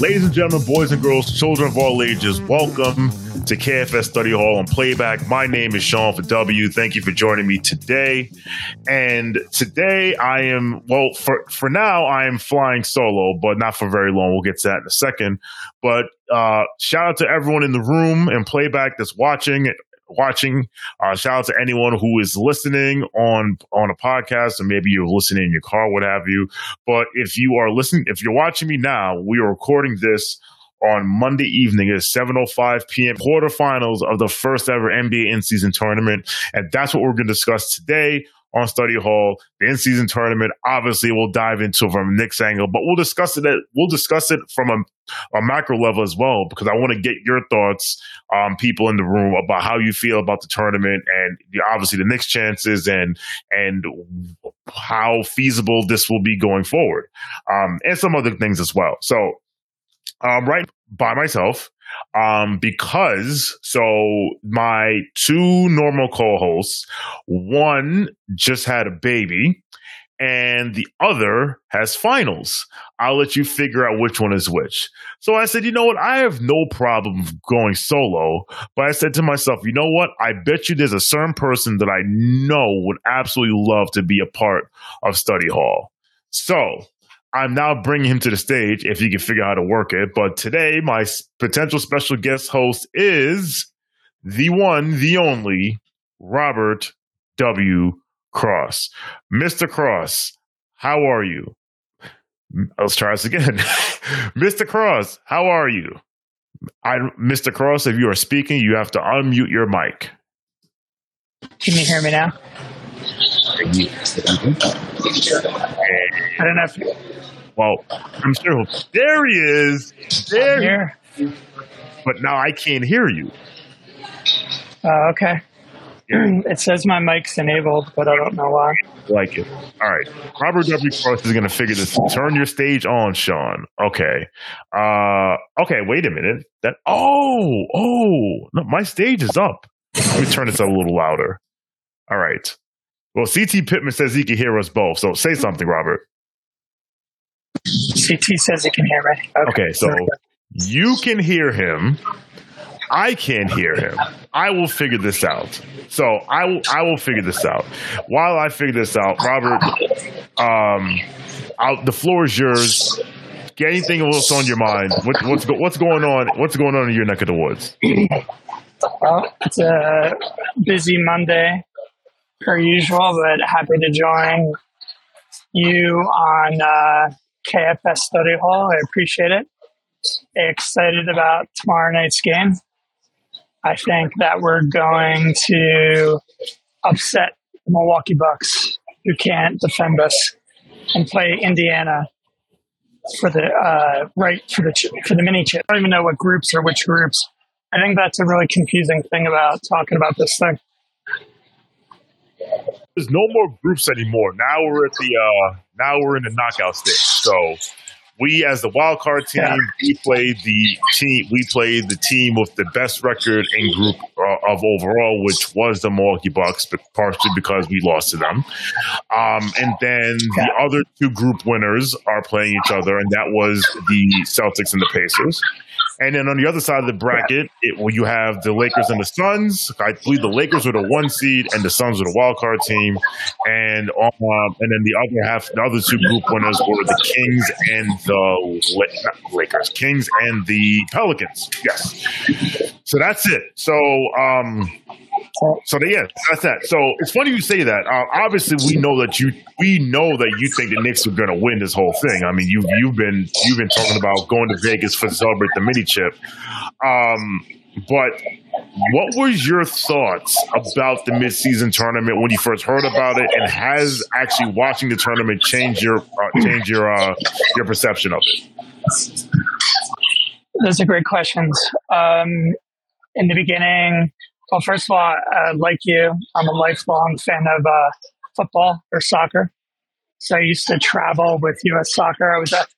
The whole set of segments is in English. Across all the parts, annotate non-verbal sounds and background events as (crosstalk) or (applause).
Ladies and gentlemen, boys and girls, children of all ages, welcome to KFS Study Hall and Playback. My name is Shawn for W. Thank you for joining me today. And today I am, well, for, for now, I am flying solo, but not for very long. We'll get to that in a second. But uh, shout out to everyone in the room and Playback that's watching watching. Uh, shout out to anyone who is listening on on a podcast, or maybe you're listening in your car, what have you. But if you are listening, if you're watching me now, we are recording this on Monday evening at 7:05 p.m. quarterfinals of the first ever NBA in-season tournament, and that's what we're going to discuss today on Study Hall, the in-season tournament. Obviously, we'll dive into from Knicks' angle, but we'll discuss it. We'll discuss it from a, a macro level as well because I want to get your thoughts, um, people in the room about how you feel about the tournament and obviously the Knicks' chances and and how feasible this will be going forward, um, and some other things as well. So, um, right by myself um, because so my two normal co-hosts, one just had a baby and the other has finals. I'll let you figure out which one is which. So I said, you know what? I have no problem going solo, but I said to myself, you know what? I bet you there's a certain person that I know would absolutely love to be a part of study hall. So I'm now bringing him to the stage if he can figure out how to work it. But today, my potential special guest host is the one, the only Robert W. Cross. Mr. Cross, how are you? Let's try this again. (laughs) Mr. Cross, how are you? I, Mr. Cross, if you are speaking, you have to unmute your mic. Can you hear me now? I don't know if you, well, I'm sure. There he is. There. But now I can't hear you. Uh, okay. (clears throat) It says my mic's enabled, but I don't know why. Like it. All right. Robert W. Cross is going to figure this. Turn your stage on, Shawn. Okay. Uh, okay. Wait a minute. That. Oh. Oh. No, my stage is up. Let me turn this up a little louder. All right. Well, CT Pittman says he can hear us both. So say something, Robert. CT says he can hear me. Okay, okay so you can hear him. I can't hear him. I will figure this out. So I will I will figure this out. While I figure this out, Robert, um, I'll, the floor is yours. Get anything else on your mind? What, what's what's going on? What's going on in your neck of the woods? Well, it's a busy Monday per usual, but happy to join you on uh, KFS Study Hall. I appreciate it. Excited about tomorrow night's game. I think that we're going to upset the Milwaukee Bucks, who can't defend us, and play Indiana for the uh, right for the for the mini chip. I don't even know what groups are which groups. I think that's a really confusing thing about talking about this thing. There's no more groups anymore. Now we're at the uh, now we're in the knockout stage. So we as the wild card team, yeah. we played the team. We played the team with the best record in group uh, of overall, which was the Milwaukee Bucks, but partially because we lost to them. Um, and then the other two group winners are playing each other, and that was the Celtics and the Pacers. And then on the other side of the bracket, it, well, you have the Lakers and the Suns. I believe the Lakers were the one seed and the Suns were the wild card team. And um, and then the other half, the other two group winners were the Kings and the Lakers, Kings and the Pelicans. Yes. So that's it. So um, so yeah, that's that. So it's funny you say that. Uh, obviously, we know that you we know that you think the Knicks are going to win this whole thing. I mean, you you've been you've been talking about going to Vegas for celebrate the mini chip. Um, but what was your thoughts about the midseason tournament when you first heard about it, and has actually watching the tournament changed your uh, change your uh, your perception of it? Those are great questions. Um, in the beginning, well, first of all, uh, like you, I'm a lifelong fan of uh, football or soccer. So I used to travel with U.S. Soccer. I was at,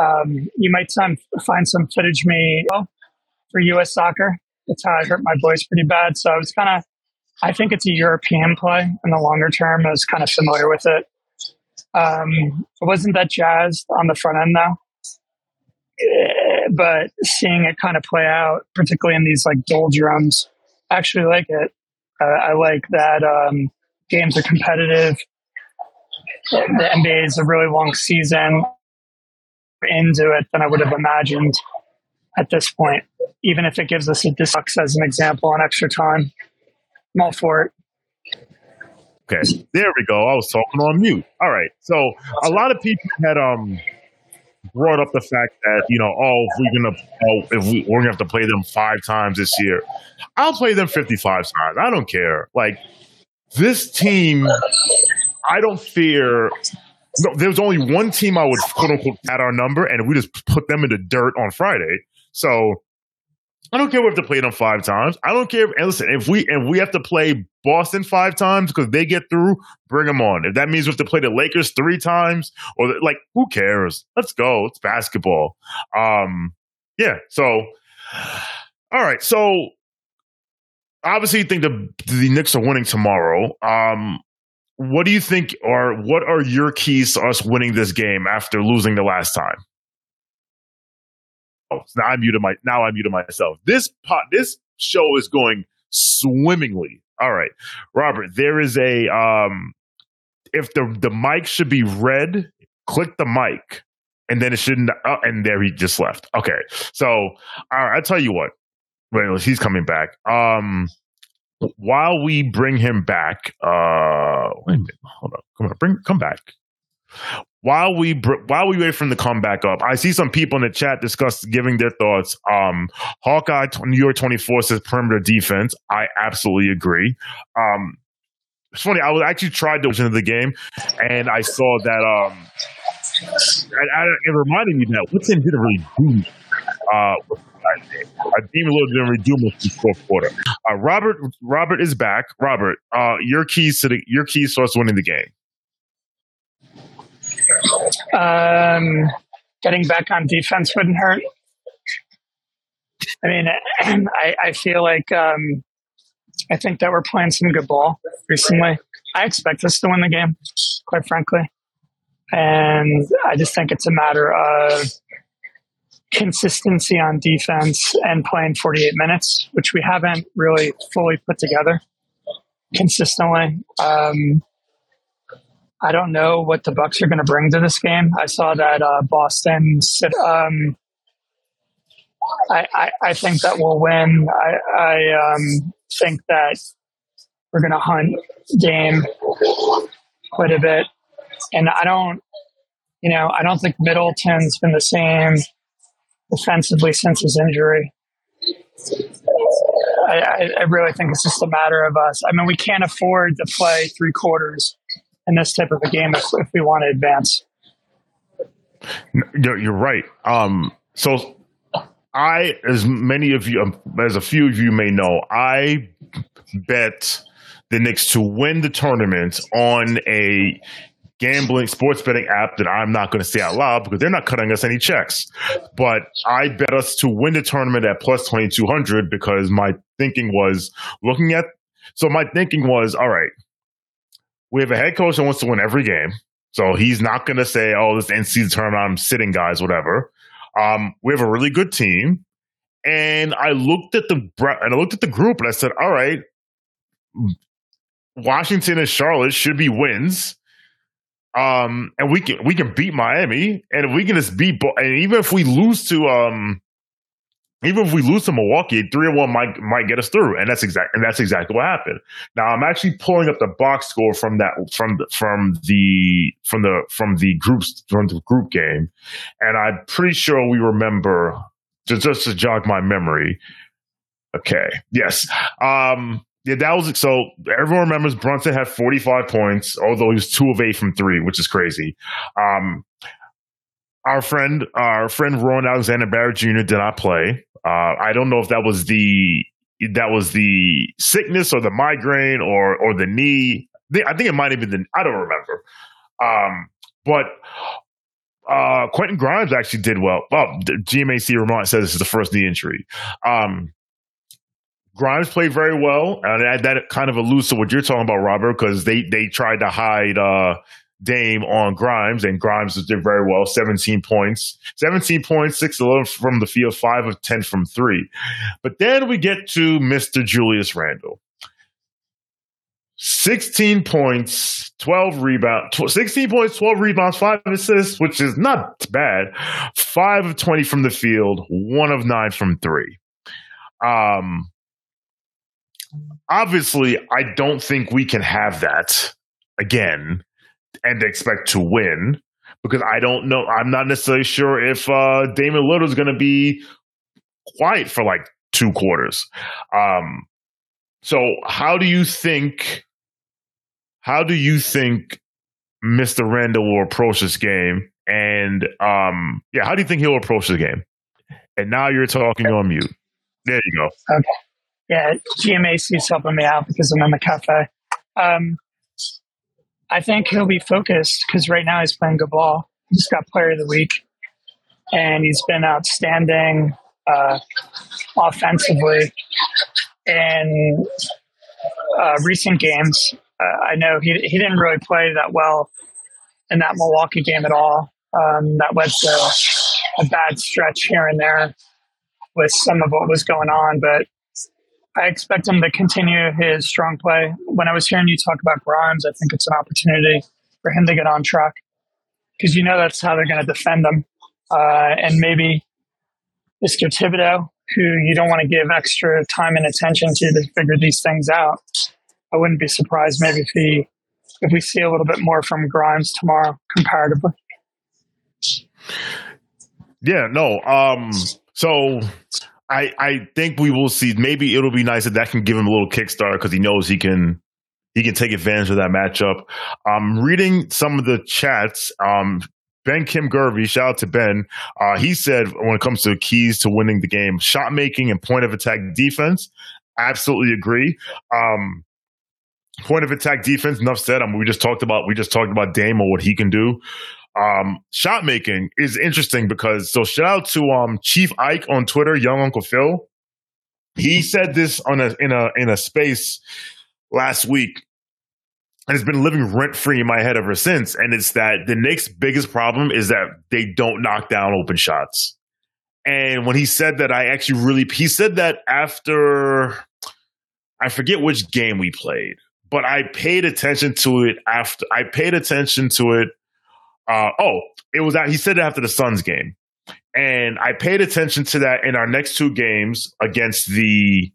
um, you might find some footage me for U.S. Soccer. That's how I hurt my voice pretty bad. So I was kind of, I think it's a European play in the longer term. I was kind of familiar with it. Um, I wasn't that jazzed on the front end though. Eh, but seeing it kind of play out, particularly in these like doldrums, actually like it. Uh, I like that um, games are competitive. The NBA is a really long season into it than I would have imagined at this point. Even if it gives us a discs as an example on extra time, I'm all for it. Okay, there we go. I was talking on mute. All right, so a lot of people had um brought up the fact that you know, oh, if we're gonna, oh, if we, we're gonna have to play them five times this year, I'll play them fifty-five times. I don't care. Like this team, I don't fear. No, there's only one team I would quote unquote at our number, and we just put them in the dirt on Friday. So I don't care if we have to play them five times. I don't care. And listen, if we and we have to play Boston five times because they get through, bring them on. If that means we have to play the Lakers three times, or like, who cares? Let's go. It's basketball. Um, yeah. So, (sighs) all right. So, obviously, you think the the Knicks are winning tomorrow. Um, what do you think, are what are your keys to us winning this game after losing the last time? Oh, now I'm muted my now I'm muted myself. This pot this show is going swimmingly. All right, Robert. There is a um, if the the mic should be red, click the mic, and then it shouldn't. Uh, and there he just left. Okay, so all right, I tell you what. Wait, he's coming back. Um, while we bring him back, uh, wait a minute, hold on, come on, bring come back while we while we wait for him to come back up, I see some people in the chat discuss giving their thoughts. Um, Hawkeye New York twenty four says perimeter defense. I absolutely agree. Um, it's funny. I was actually tried to watch into the game, and I saw that. Um, it reminded me that Woodson didn't really do. Uh, I deem a little didn't really do much in the fourth quarter. Uh, Robert, Robert is back. Robert, uh, your keys to the your keys to us winning the game. Um, getting back on defense wouldn't hurt. I mean, (clears throat) I, I feel like um, I think that we're playing some good ball recently. I expect us to win the game, quite frankly. And I just think it's a matter of consistency on defense and playing 48 minutes, which we haven't really fully put together consistently. Um, I don't know what the Bucks are going to bring to this game. I saw that uh, Boston. Um, I, I, I, think that we'll win. I, I um, think that we're going to hunt game quite a bit, and I don't, you know, I don't think Middleton's been the same defensively since his injury. I, I really think it's just a matter of us. I mean, we can't afford to play three quarters in this type of a game if, if we want to advance. You're right. Um, so I, as many of you, um, as a few of you may know, I bet the Knicks to win the tournament on a gambling sports betting app that I'm not going to say out loud because they're not cutting us any checks. But I bet us to win the tournament at plus 2200 because my thinking was looking at so my thinking was all right. We have a head coach that wants to win every game. So he's not going to say, "Oh, this NC tournament, I'm sitting, guys, whatever." Um, we have a really good team, and I looked at the and I looked at the group, and I said, "All right, Washington and Charlotte should be wins. Um, and we can we can beat Miami, and we can just beat, and even if we lose to um, even if we lose to Milwaukee, three and one might might get us through, and that's exact and that's exactly what happened. Now I'm actually pulling up the box score from that from the from the from the from the groups from the group game, and I'm pretty sure we remember just just to jog my memory. Okay, yes, um, yeah, that was so. Everyone remembers Brunson had 45 points, although he was two of eight from three, which is crazy. Um, our friend, our friend Rowan Alexander Barrett Jr. did not play. Uh, I don't know if that was the that was the sickness or the migraine or or the knee. I think it might have been the. I don't remember. Um, but uh, Quentin Grimes actually did well. Well, GMAC Vermont says this is the first knee injury. Um, Grimes played very well, and that, kind of alludes to what you're talking about, Robert, because they they tried to hide uh, Dame on Grimes, and Grimes did very well. 17 points, 17 points, 6 11 from the field, 5 of 10 from 3. But then we get to Mr. Julius Randle. 16 points, 12 rebounds, 16 points, 12 rebounds, 5 assists, which is not bad. 5 of 20 from the field, 1 of 9 from 3. Um, obviously, I don't think we can have that again and expect to win because I don't know. I'm not necessarily sure if uh, Damian Lillard is going to be quiet for like two quarters. Um, so, how do you think? How do you think Mr. Randle will approach this game? And um, yeah, how do you think he'll approach the game? And now you're talking on mute. There you go. Okay yeah, GMAC is helping me out because I'm in the cafe. Um, I think he'll be focused because right now he's playing good ball. He just got Player of the Week, and he's been outstanding uh, offensively in uh, recent games. Uh, I know he he didn't really play that well in that Milwaukee game at all. Um, that to a bad stretch here and there with some of what was going on, but I expect him to continue his strong play. When I was hearing you talk about Grimes, I think it's an opportunity for him to get on track because you know that's how they're going to defend him. Uh, and maybe Mr. Thibodeau, who you don't want to give extra time and attention to to figure these things out. I wouldn't be surprised maybe if he if we see a little bit more from Grimes tomorrow comparatively. Yeah, no. Um so I, I think we will see. Maybe it'll be nice that that can give him a little kickstart because he knows he can he can take advantage of that matchup. I'm reading some of the chats. Um, Ben Kim Gervy, shout out to Ben. Uh, he said when it comes to keys to winning the game, shot making and point of attack defense. Absolutely agree. Um, point of attack defense. Enough said. I mean, we just talked about we just talked about Dame and what he can do. Um, shot making is interesting because so shout out to um Chief Ike on Twitter, Young Uncle Phil. He said this on a in a in a space last week, and it's been living rent free in my head ever since. And it's that the Knicks' biggest problem is that they don't knock down open shots. And when he said that, I actually really he said that after I forget which game we played, but I paid attention to it after I paid attention to it uh, oh, it was that he said it after the Suns game, and I paid attention to that in our next two games against the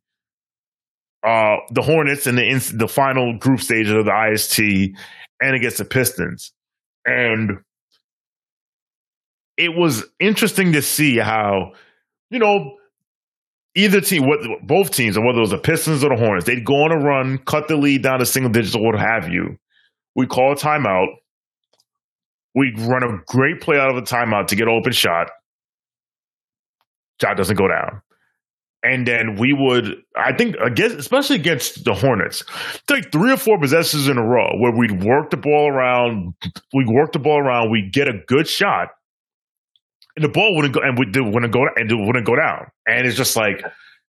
uh, the Hornets in the the final group stage of the IST and against the Pistons, and it was interesting to see how you know either team, what both teams, or whether it was the Pistons or the Hornets, they'd go on a run, cut the lead down to single digits or what have you. We call a timeout we run a great play out of a timeout to get open shot. Shot doesn't go down. and then we would, I think, against, especially against the Hornets, take three or four possessions in a row where we'd work the ball around, we'd work the ball around, we'd get a good shot, and the ball wouldn't go, and we wouldn't go, and it wouldn't go down, and it's just like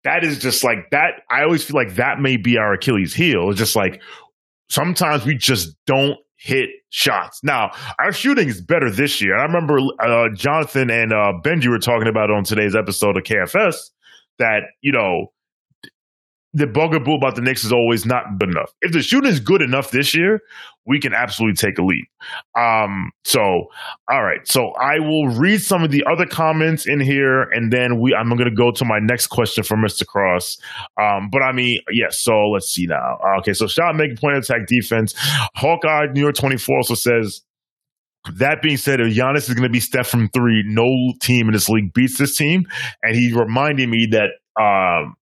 that is just like that. I always feel like that may be our Achilles heel. It's just like sometimes we just don't hit shots. Now, our shooting is better this year. I remember uh, Jonathan and uh, Benji were talking about on today's episode of KFS that, you know, the bugaboo about the Knicks is always not good enough. If the shooting is good enough this year, we can absolutely take a leap. Um, so, all right. So I will read some of the other comments in here, and then we I'm going to go to my next question for Mr. Cross. Um, but I mean, yes. So let's see now. Okay. So shot making point attack defense. Hawkeye New York 24 also says. That being said, if Giannis is going to be Steph from three, no team in this league beats this team. And he reminded me that um,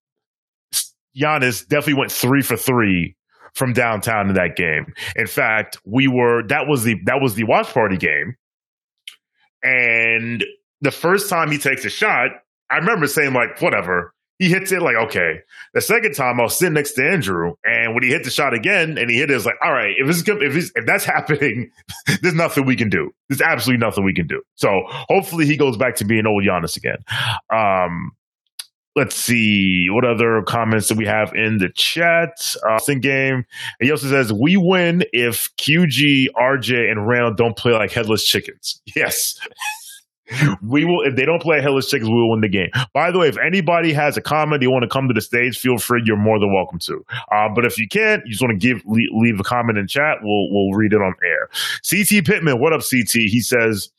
Giannis definitely went three for three from downtown in that game. In fact, we were that was the that was the watch party game. And the first time he takes a shot, I remember saying like, whatever. He hits it like, okay. The second time I was sitting next to Andrew, and when he hit the shot again and he hit it, it's like, all right, if it's if it's, if that's (laughs) happening, there's nothing we can do. There's absolutely nothing we can do. So hopefully he goes back to being old Giannis again. Um, let's see what other comments do we have in the chat? Uh game. He also says we win if qg rj and Randle don't play like headless chickens. (laughs) Yes. (laughs) We will if they don't play headless chickens we will win the game. By the way if anybody has a comment you want to come to the stage feel free. You're more than welcome to. Uh, but if you can't you just want to give leave, leave a comment in chat. We'll we'll read it on air. Ct pittman what up ct he says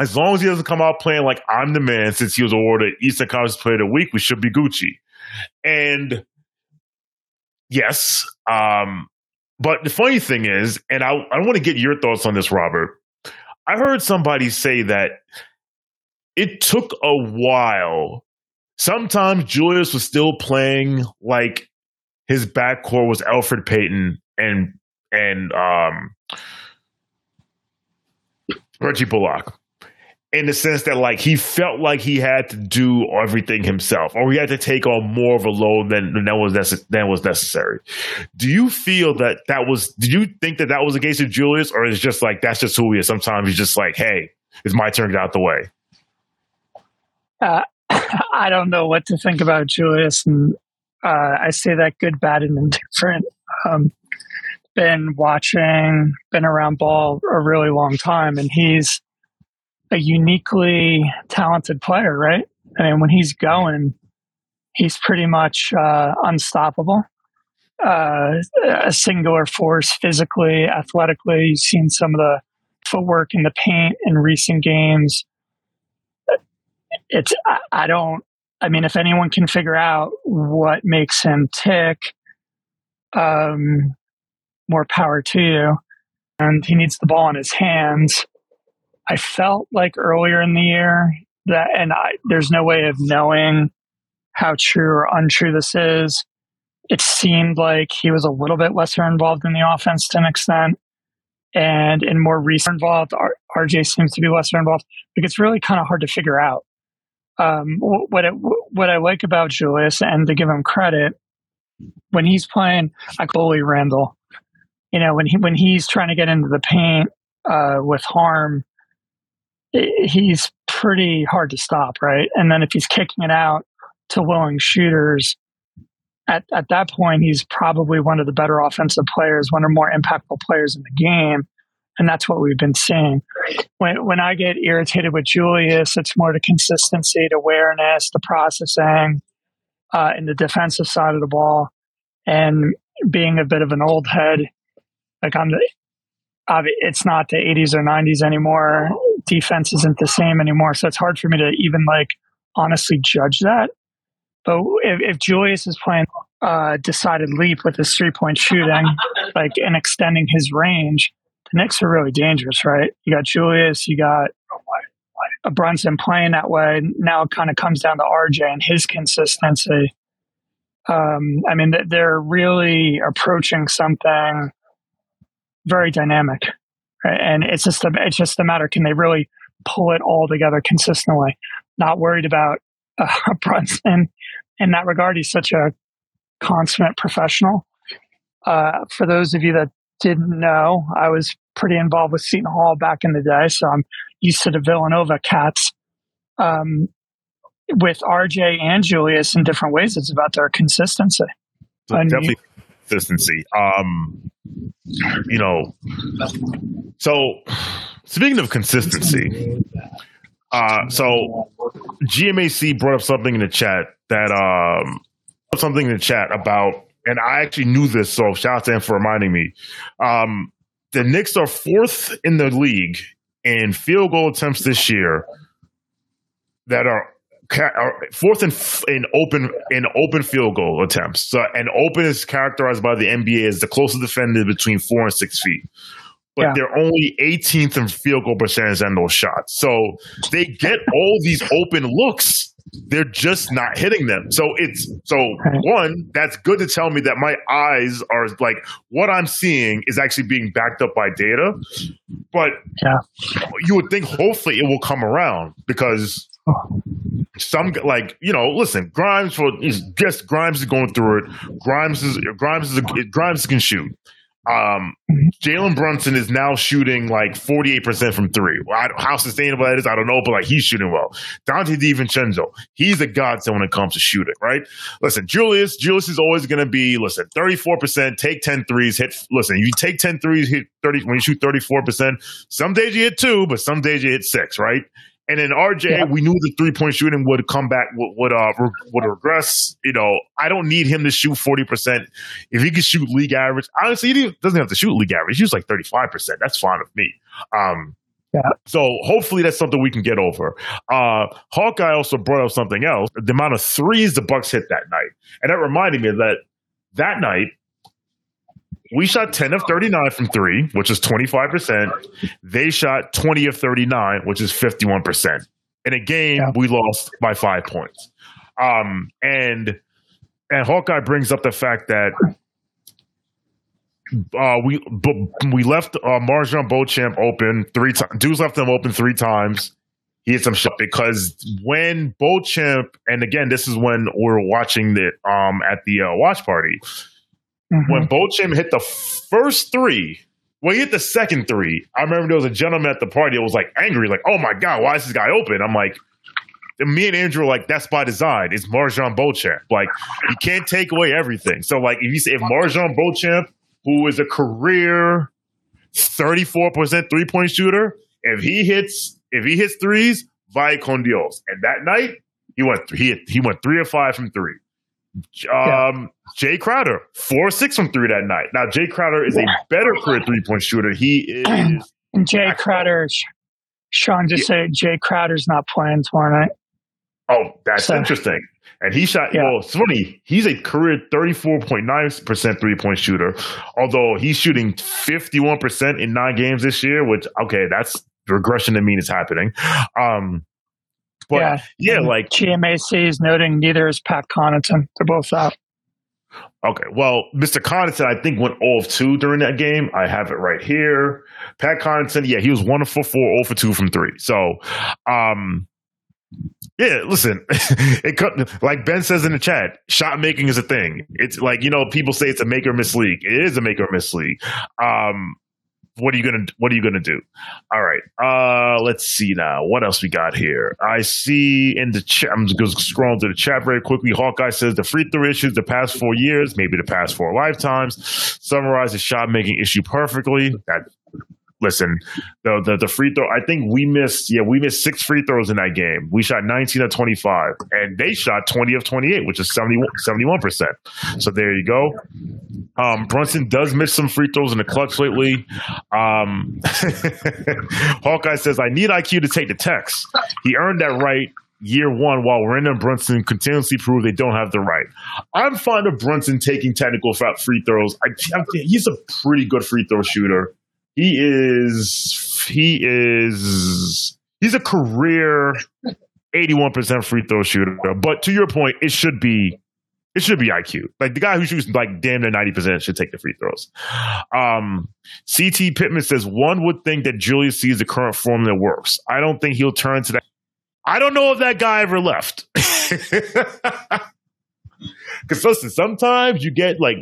as long as he doesn't come out playing like I'm the man since he was awarded Eastern Conference Player of the Week, we should be Gucci. And yes, um, but the funny thing is, and I, I want to get your thoughts on this, Robert. I heard somebody say that it took a while. Sometimes Julius was still playing like his backcourt was Elfrid Payton and and um, Reggie Bullock in the sense that like he felt like he had to do everything himself or he had to take on more of a load than, than was than was necessary. Do you feel that that was do you think that that was the case of julius or is just like that's just who he is? Sometimes he's just like hey it's my turn to get out the way. Uh, (coughs) i don't know what to think about julius and uh, i say that good bad and indifferent. Um, been watching been around ball a really long time and he's a uniquely talented player, right? I mean, when he's going, he's pretty much uh, unstoppable. Uh, a singular force physically, athletically. You've seen some of the footwork in the paint in recent games. It's, I, I don't, I mean, if anyone can figure out what makes him tick, um, more power to you. And he needs the ball in his hands. I felt like earlier in the year that, and I, there's no way of knowing how true or untrue this is. It seemed like he was a little bit lesser involved in the offense to an extent. And in more recent involved, RJ seems to be lesser involved. Like it's really kind of hard to figure out. Um, what it, what I like about Julius, and to give him credit, when he's playing a goalie Randle, you know, when he when he's trying to get into the paint uh, with harm, he's pretty hard to stop, right? And then if he's kicking it out to willing shooters, at, at that point, he's probably one of the better offensive players, one of the more impactful players in the game. And that's what we've been seeing. When, when I get irritated with Julius, it's more the consistency, the awareness, the processing, uh, in the defensive side of the ball. And being a bit of an old head, like I'm the, it's not the 80s or 90s anymore. Defense isn't the same anymore. So it's hard for me to even like honestly judge that. But if, if Julius is playing uh, decided leap with his three point shooting, (laughs) like and extending his range, the Knicks are really dangerous, right? You got Julius, you got a Brunson playing that way. Now it kind of comes down to RJ and his consistency. Um, I mean, they're really approaching something very dynamic, right? and it's just a, it's just a matter can they really pull it all together consistently? Not worried about (laughs) uh, Brunson in that regard, he's such a consummate professional. Uh, for those of you that didn't know, I was pretty involved with Seton Hall back in the day, so I'm used to the Villanova cats. Um, with RJ and Julius in different ways, it's about their consistency. So definitely consistency. Um, you know, so speaking of consistency, uh, so GMAC brought up something in the chat that um, something in the chat about, and I actually knew this, so shout out to him for reminding me. Um, the Knicks are fourth in the league in field goal attempts this year that are fourth in, in open in open field goal attempts. So, and open is characterized by the NBA as the closest defender between four and six feet. But yeah. they're only 18th in field goal percentage on those shots. So they get all these open looks. They're just not hitting them. So it's so one, that's good to tell me that my eyes are like what I'm seeing is actually being backed up by data. But yeah. you would think hopefully it will come around because some like you know, listen, Grimes for just Grimes is going through it. Grimes is Grimes is Grimes can shoot. Um, Jalen Brunson is now shooting like 48% from three. how sustainable that is, I don't know, but like he's shooting well. Donte DiVincenzo, he's a godsend when it comes to shooting, right? Listen, Julius, Julius is always going to be, listen, 34%, take 10 threes, hit, listen, you take 10 threes, hit 30, when you shoot 34%, some days you hit two, but some days you hit six, right? And then RJ, yeah. we knew the three point shooting would come back, would would, uh, would regress. You know, I don't need him to shoot forty percent. If he could shoot league average, honestly, he doesn't have to shoot league average. He's like thirty five percent. That's fine with me. Um, yeah. So hopefully that's something we can get over. Uh, Hawkeye also brought up something else: the amount of threes the Bucks hit that night, and that reminded me that that night we shot 10 of 39 from three, which is 25%. They shot 20 of 39, which is 51%. In a game, yeah. we lost by five points. Um, and and Hawkeye brings up the fact that uh, we we left uh, MarJon Beauchamp open three times. Dudes left them open three times. He hit some shot because when Beauchamp, and again, this is when we are watching it um, at the uh, watch party Mm-hmm. When Beauchamp hit the first three, when he hit the second three. I remember there was a gentleman at the party that was like angry, like, "Oh my god, why is this guy open?" I'm like, me and Andrew are like, "That's by design. It's MarJon Beauchamp. Like, you can't take away everything. So, like, if you say if MarJon Beauchamp, who is a career 34 percent three point shooter, if he hits if he hits threes, vaya con Dios. And that night, he went he he went three or five from three. Um, Jae Crowder, four six from three that night. Now, Jae Crowder is a better career three point shooter. He is. (clears throat) Jae Crowder, Sean just yeah. said Jae Crowder's not playing tomorrow night. Oh, that's so, interesting. And he shot, yeah. well, it's funny. He's a career 34.9% three point shooter, although he's shooting 51% in nine games this year, which, okay, that's regression to mean it's happening. Um, but yeah, yeah like GMAC is noting neither is Pat Connaughton. They're both out. Okay, well, Mr. Connaughton, I think went 0 of 2 during that game. I have it right here. Pat Connaughton, yeah, he was 1 for 4, 0 for 2 from 3. So, um, yeah, listen, (laughs) it cut, like Ben says in the chat, shot making is a thing. It's like, you know, people say it's a make or miss league. It is a make or miss league. Um, what are you gonna what are you gonna do? All right uh let's see now. What else we got here? I see in the chat i'm just scrolling through the chat very quickly. Hawkeye says the free throw issues the past four years maybe the past four lifetimes. Summarize the shot making issue perfectly. That listen, the, the, the free throw. I think we missed. Yeah, we missed six free throws in that game. We shot 19 of 25, and they shot 20 of 28, which is 71 percent. So there you go. Um, Brunson does miss some free throws in the clutch lately. Um, (laughs) Hawkeye says, "I need IQ to take the techs." He earned that right year one while Randle Brunson continuously prove they don't have the right. I'm fond of Brunson taking technical free throws. I, I, he's a pretty good free throw shooter. He is he is he's a career 81% free throw shooter. But to your point, it should be it should be IQ. Like the guy who shoots like damn near 90% should take the free throws. Um, CT Pittman says one would think that Julius sees the current form that works. I don't think he'll turn to that. I don't know if that guy ever left. (laughs) Because listen, sometimes you get like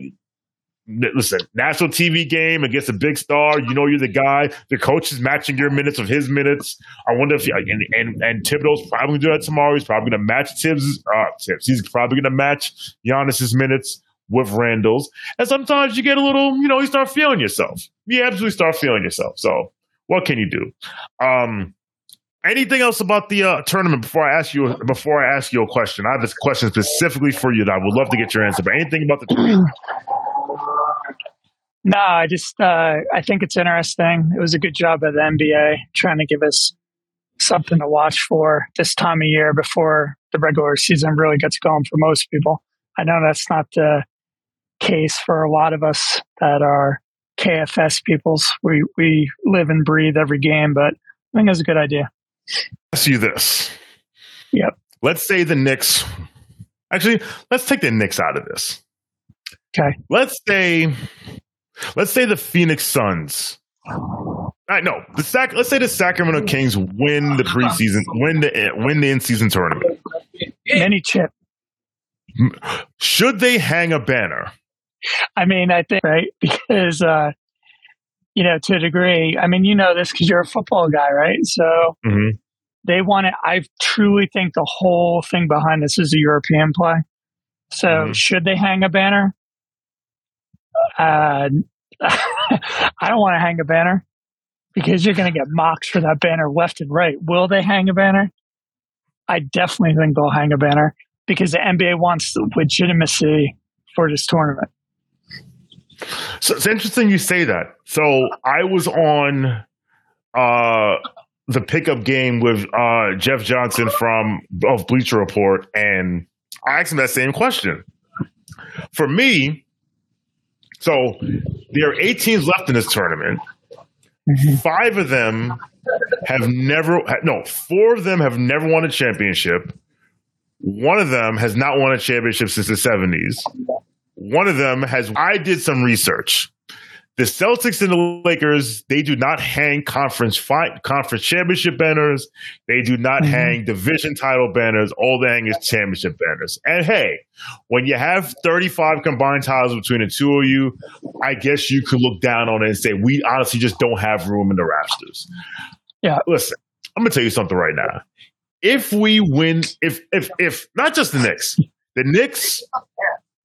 listen, national TV game against a big star. You know, you're the guy. The coach is matching your minutes of his minutes. I wonder if and and, and Thibodeau's probably going to do that tomorrow. He's probably going to match Thibs. Uh, Thibs. He's probably going to match Giannis's minutes with Randle's. And sometimes you get a little, you know, you start feeling yourself. You absolutely start feeling yourself. So what can you do? Um, anything else about the uh, tournament before I ask you before I ask you a question? I have a question specifically for you that I would love to get your answer. But anything about the tournament? No, I just uh, I think it's interesting. It was a good job of the NBA trying to give us something to watch for this time of year before the regular season really gets going for most people. I know that's not the case for a lot of us that are KFS peoples. We we live and breathe every game, but I think it's a good idea. Ask you this. Yep. Let's say the Knicks. Actually, let's take the Knicks out of this. Okay. Let's say Let's say the Phoenix Suns. I know the Sac. Let's say the Sacramento Kings win the preseason, win the win the in season tournament. Any chip. Should they hang a banner? I mean, I think right (laughs) because uh, you know to a degree. I mean, you know this because you're a football guy, right? So mm-hmm. they want it. I truly think the whole thing behind this is a European play. So mm-hmm. should they hang a banner? Uh, (laughs) I don't want to hang a banner because you're going to get mocked for that banner left and right. Will they hang a banner? I definitely think they'll hang a banner because the NBA wants legitimacy for this tournament. So it's interesting you say that. So I was on uh, the pickup game with uh, Jeff Johnson from of Bleacher Report, and I asked him that same question. For me, so there are eight teams left in this tournament. Five of them have never, no, four of them have never won a championship. One of them has not won a championship since the 70s. One of them has, I did some research. The Celtics and the Lakers, they do not hang conference fight, conference championship banners. They do not mm-hmm. hang division title banners. All they hang is championship banners. And hey, when you have 35 combined titles between the two of you, I guess you could look down on it and say, we honestly just don't have room in the rafters. Yeah. Listen, I'm gonna tell you something right now. If we win, if if if not just the Knicks, the Knicks,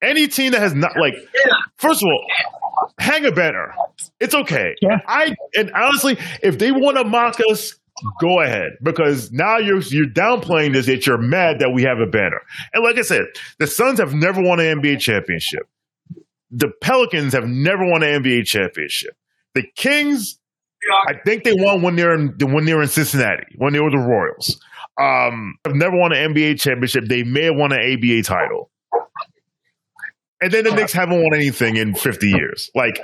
any team that has not like, first of all, hang a banner. It's okay. Yeah. I and honestly, if they want to mock us, go ahead because now you're you're downplaying this that you're mad that we have a banner. And like I said, the Suns have never won an NBA championship. The Pelicans have never won an NBA championship. The Kings, I think they won when they're in when they were in Cincinnati when they were the Royals. Um, have never won an NBA championship. They may have won an ABA title. And then the Knicks haven't won anything in 50 years. Like,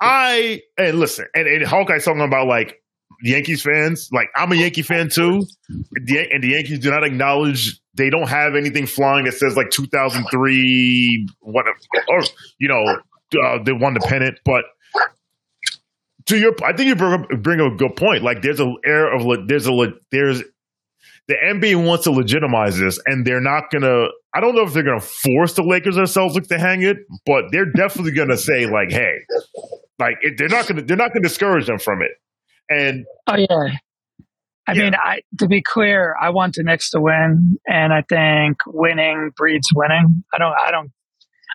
I, and listen, and, and Hawkeye's talking about like Yankees fans. Like, I'm a Yankee fan too. The, and the Yankees do not acknowledge they don't have anything flying that says like 2003, what, or, you know, uh, they won the pennant. But to your, I think you bring up, bring up a good point. Like, there's a air of, there's a, there's, the NBA wants to legitimize this, and they're not gonna. I don't know if they're gonna force the Lakers or Celtics to hang it, but they're definitely gonna say like, "Hey, like it, they're not gonna they're not gonna discourage them from it." And oh yeah, I yeah. mean, I to be clear, I want the Knicks to win, and I think winning breeds winning. I don't. I don't.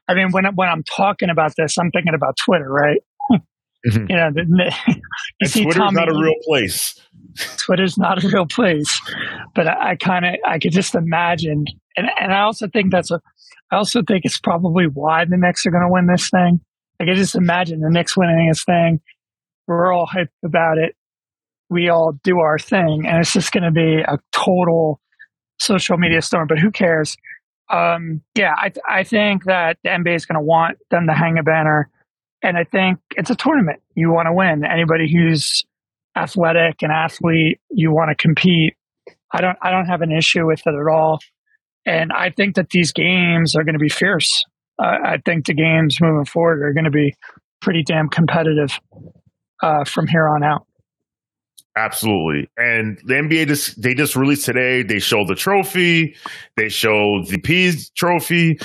I mean, when when I'm talking about this, I'm thinking about Twitter, right? Mm-hmm. (laughs) You know, the, (laughs) you and Twitter's Tommy, not a real place. Twitter's not a real place, but I, I kind of I could just imagine, and and I also think that's a, I also think it's probably why the Knicks are going to win this thing. I can just imagine the Knicks winning this thing. We're all hyped about it. We all do our thing, and it's just going to be a total social media storm. But who cares? Um, yeah, I I think that the NBA is going to want them to hang a banner, and I think it's a tournament. You want to win. Anybody who's athletic and athlete, you want to compete. I don't I don't have an issue with it at all. And I think that these games are going to be fierce. Uh, I think the games moving forward are going to be pretty damn competitive uh, from here on out. Absolutely. And the NBA just they just released today. They show the trophy. They show the Pease trophy.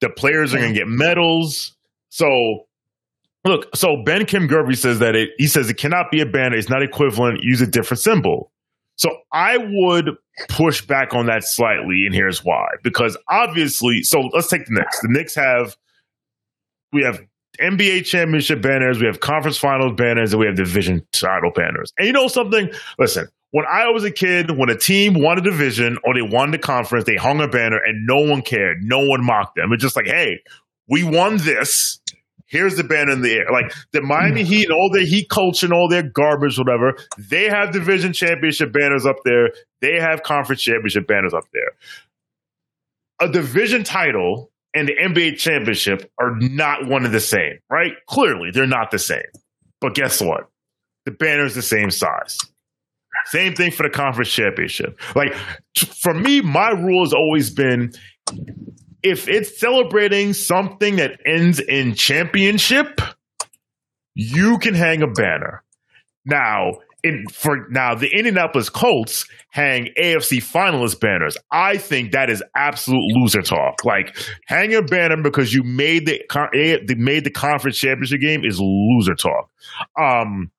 The players are gonna get medals. So look, so Ben Kim Gerby says that it he says it cannot be a banner, it's not equivalent, use a different symbol. So I would push back on that slightly, and here's why. Because obviously, so let's take the Knicks. The Knicks have we have NBA championship banners, we have conference finals banners, and we have division title banners. And you know something? Listen, when I was a kid, when a team won a division or they won the conference, they hung a banner and no one cared. No one mocked them. It's just like, hey, we won this. Here's the banner in the air. Like the Miami hmm. Heat and all their Heat culture and all their garbage, whatever, they have division championship banners up there. They have conference championship banners up there. A division title and the NBA championship are not one and the same, right? Clearly, they're not the same. But guess what? The banner is the same size. Same thing for the conference championship. Like for me, my rule has always been if it's celebrating something that ends in championship, you can hang a banner. Now, in, for now, the Indianapolis Colts hang AFC finalist banners. I think that is absolute loser talk. Like hang a banner because you made the, the made the conference championship game is loser talk. Um,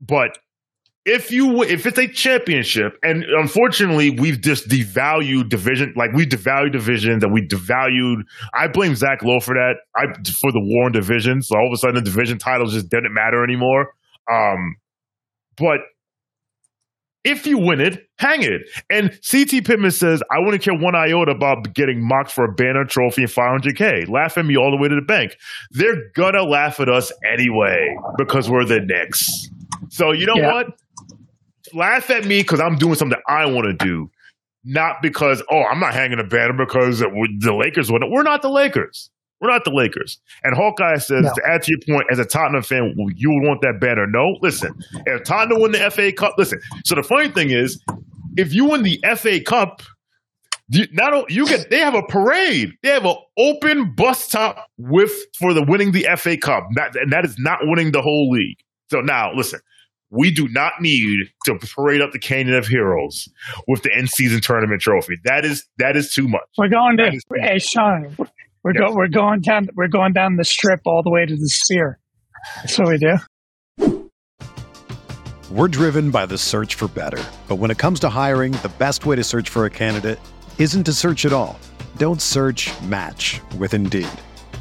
but if you if it's a championship, and unfortunately we've just devalued division, like we devalued divisions and we devalued. I blame Zach Lowe for that. I for the war in divisions. So all of a sudden the division titles just didn't matter anymore. Um, but if you win it, hang it. And CT Pittman says, I wouldn't care one iota about getting mocked for a banner trophy and 500K. Laugh at me all the way to the bank. They're gonna laugh at us anyway because we're the Knicks. So you know yeah. what? Laugh at me because I'm doing something I want to do, not because, oh, I'm not hanging a banner because the Lakers it. We're not the Lakers. We're not the Lakers. And Hawkeye says, no. to add to your point, as a Tottenham fan, you would want that banner. No, listen, if Tottenham win the FA Cup, listen. So the funny thing is, if you win the FA Cup, you, not you get they have a parade. They have an open bus stop with for the winning the FA Cup. That, and that is not winning the whole league. So now, listen, we do not need to parade up the Canyon of Heroes with the end season tournament trophy. That is that is too much. We're going to hey Shawn, we're yes. go, we're going down we're going down the strip all the way to the sphere. That's what we do. We're driven by the search for better. But when it comes to hiring, the best way to search for a candidate isn't to search at all. Don't search, match with Indeed.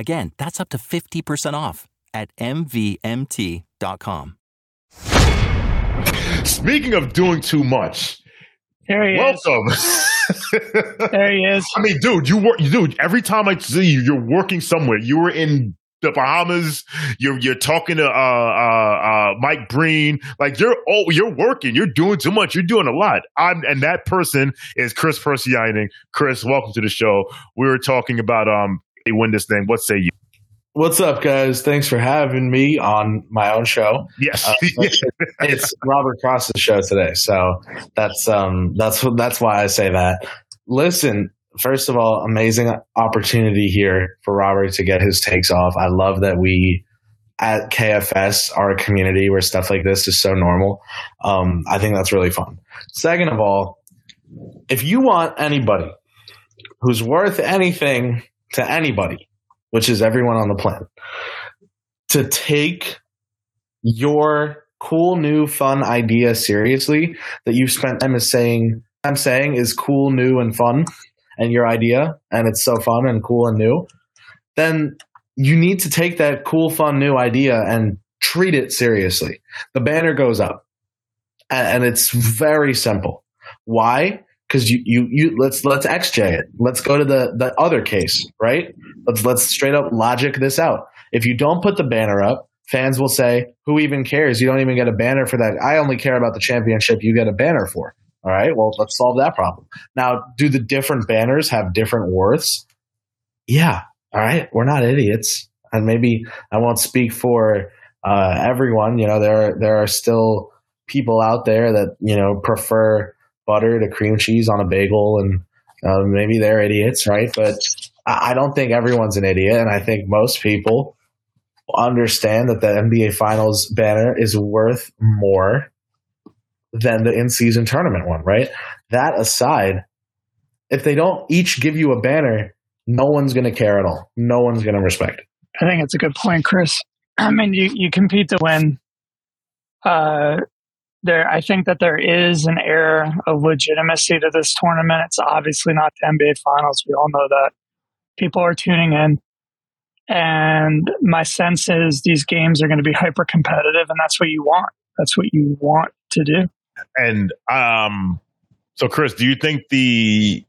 Again, that's up to 50% off at MVMT.com. Speaking of doing too much, Here he welcome. (laughs) there he is. I mean, dude, you work, dude. Every time I see you, you're working somewhere. You were in the Bahamas. You're you're talking to uh, uh, uh, Mike Breen. Like you're oh you're working. You're doing too much. You're doing a lot. I'm and that person is Kris Pursiainen. Chris, welcome to the show. We were talking about um they win this thing. What say you? What's up, guys? Thanks for having me on my own show. Yes, uh, (laughs) it's Robert Cross's show today, so that's um that's that's why I say that. Listen, first of all, amazing opportunity here for Robert to get his takes off. I love that we at KFS are a community where stuff like this is so normal. Um, I think that's really fun. Second of all, if you want anybody who's worth anything to anybody, which is everyone on the planet, to take your cool new fun idea seriously that you've spent time is saying I'm saying is cool, new, and fun, and your idea, and it's so fun and cool and new, then you need to take that cool, fun, new idea and treat it seriously. The banner goes up, and it's very simple. Why? Because you, you, you let's let's XJ it. Let's go to the the other case, right? Let's let's straight up logic this out. If you don't put the banner up, fans will say, "Who even cares? You don't even get a banner for that. I only care about the championship. You get a banner for." All right, well, let's solve that problem. Now, do the different banners have different worths? Yeah. All right, we're not idiots, and maybe I won't speak for uh, everyone. You know, there there are still people out there that you know prefer butter to cream cheese on a bagel, and uh, maybe they're idiots, right? But I don't think everyone's an idiot, and I think most people understand that the NBA Finals banner is worth more than the in season tournament one, right? That aside, if they don't each give you a banner, no one's going to care at all. No one's going to respect it. I think it's a good point, Chris. (clears throat) I mean, you, you compete to win. Uh, there, I think that there is an air of legitimacy to this tournament. It's obviously not the NBA Finals. We all know that. People are tuning in. And my sense is these games are going to be hyper competitive, and that's what you want. That's what you want to do. And um, so, Chris, do you think the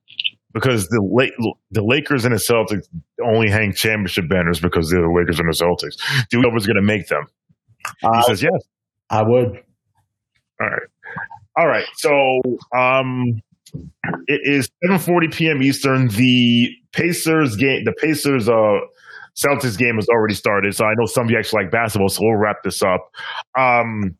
because the the Lakers and the Celtics only hang championship banners because they're the Lakers and the Celtics? Do you know whoever's going to make them? Uh, he says yes. I would. All right. All right. So um, it is 7:40 p.m. Eastern. The Pacers game. The Pacers uh, Celtics game has already started. So I know some of you actually like basketball. So we'll wrap this up. Um,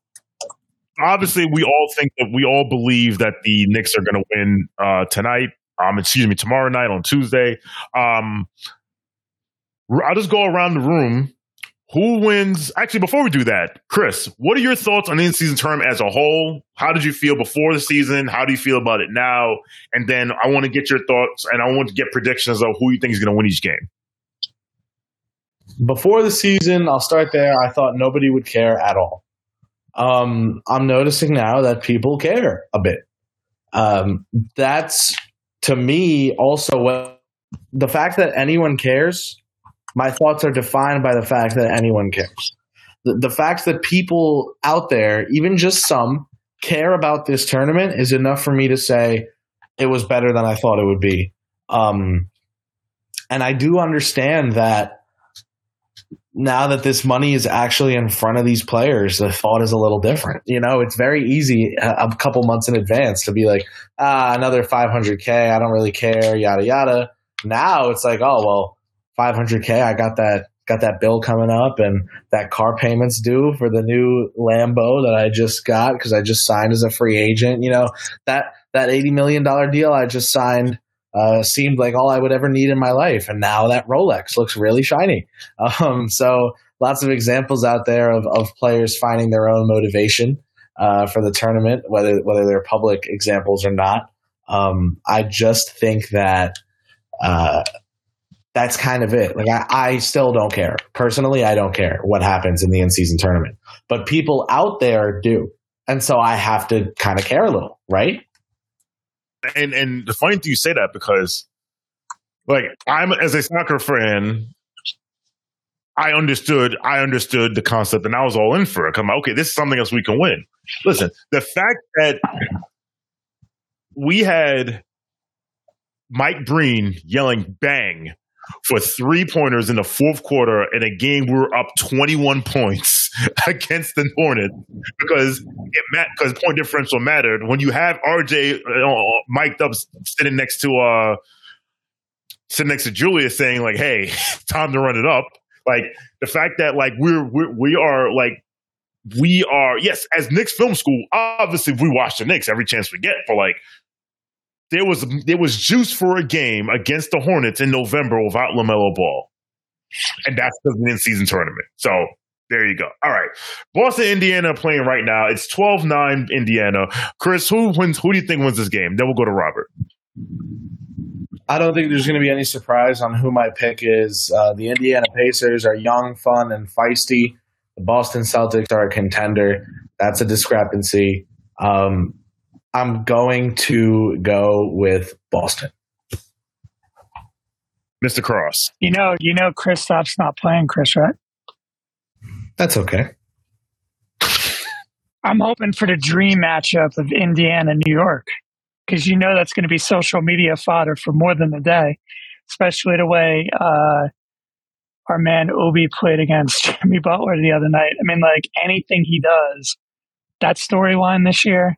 obviously, we all think that we all believe that the Knicks are going to win uh, tonight. Um, excuse me, tomorrow night on Tuesday. Um, I'll just go around the room. Who wins? Actually, before we do that, Chris, what are your thoughts on the in-season term as a whole? How did you feel before the season? How do you feel about it now? And then I want to get your thoughts, and I want to get predictions of who you think is going to win each game. Before the season, I'll start there. I thought nobody would care at all um, I'm noticing now that people care a bit. Um, that's to me also what the fact that anyone cares. My thoughts are defined by the fact that anyone cares. The, the fact that people out there, even just some, care about this tournament is enough for me to say it was better than I thought it would be. Um, and I do understand that now that this money is actually in front of these players, the thought is a little different. You know, it's very easy a, a couple months in advance to be like, ah, another 500K, I don't really care, yada, yada. Now it's like, oh, well, 500K, I got that. Got that bill coming up, and that car payments due for the new Lambo that I just got because I just signed as a free agent. You know that that eighty million dollar deal I just signed uh, seemed like all I would ever need in my life. And now that Rolex looks really shiny. (laughs) Um, so lots of examples out there of, of players finding their own motivation uh, for the tournament, whether whether they're public examples or not. Um, I just think that uh, that's kind of it. Like I, I still don't care personally. I don't care what happens in the in season tournament, but people out there do, and so I have to kind of care a little, right? and and the funny thing you say that because like I'm as a soccer fan, I understood I understood the concept and I was all in for it. I'm like, okay, this is something else we can win. Listen, the fact that we had Mike Breen yelling "bang" for three pointers in the fourth quarter in a game we were up 21 points (laughs) against the Hornets because it met because point differential mattered. When you have RJ uh, mic'd up sitting next to uh sitting next to Julius saying like, "Hey, (laughs) time to run it up." Like the fact that like we're, we're we are like we are yes as Knicks film school. Obviously, we watch the Knicks every chance we get. For like there was there was juice for a game against the Hornets in November without LaMelo Ball, and that's because the in season tournament. So there you go. All right, Boston, Indiana playing right now. It's 12-9 Indiana. Chris, who wins? Who do you think wins this game? Then we'll go to Robert. I don't think there's going to be any surprise on who my pick is. Uh, the Indiana Pacers are young, fun, and feisty. The Boston Celtics are a contender. That's a discrepancy. Um, I'm going to go with Boston. Mr. Cross. You know, you know, Kristaps not playing, Chris, right? That's okay. I'm hoping for the dream matchup of Indiana, New York, because you know that's going to be social media fodder for more than a day, especially the way uh, our man Obi played against Jimmy Butler the other night. I mean, like anything he does, that storyline this year,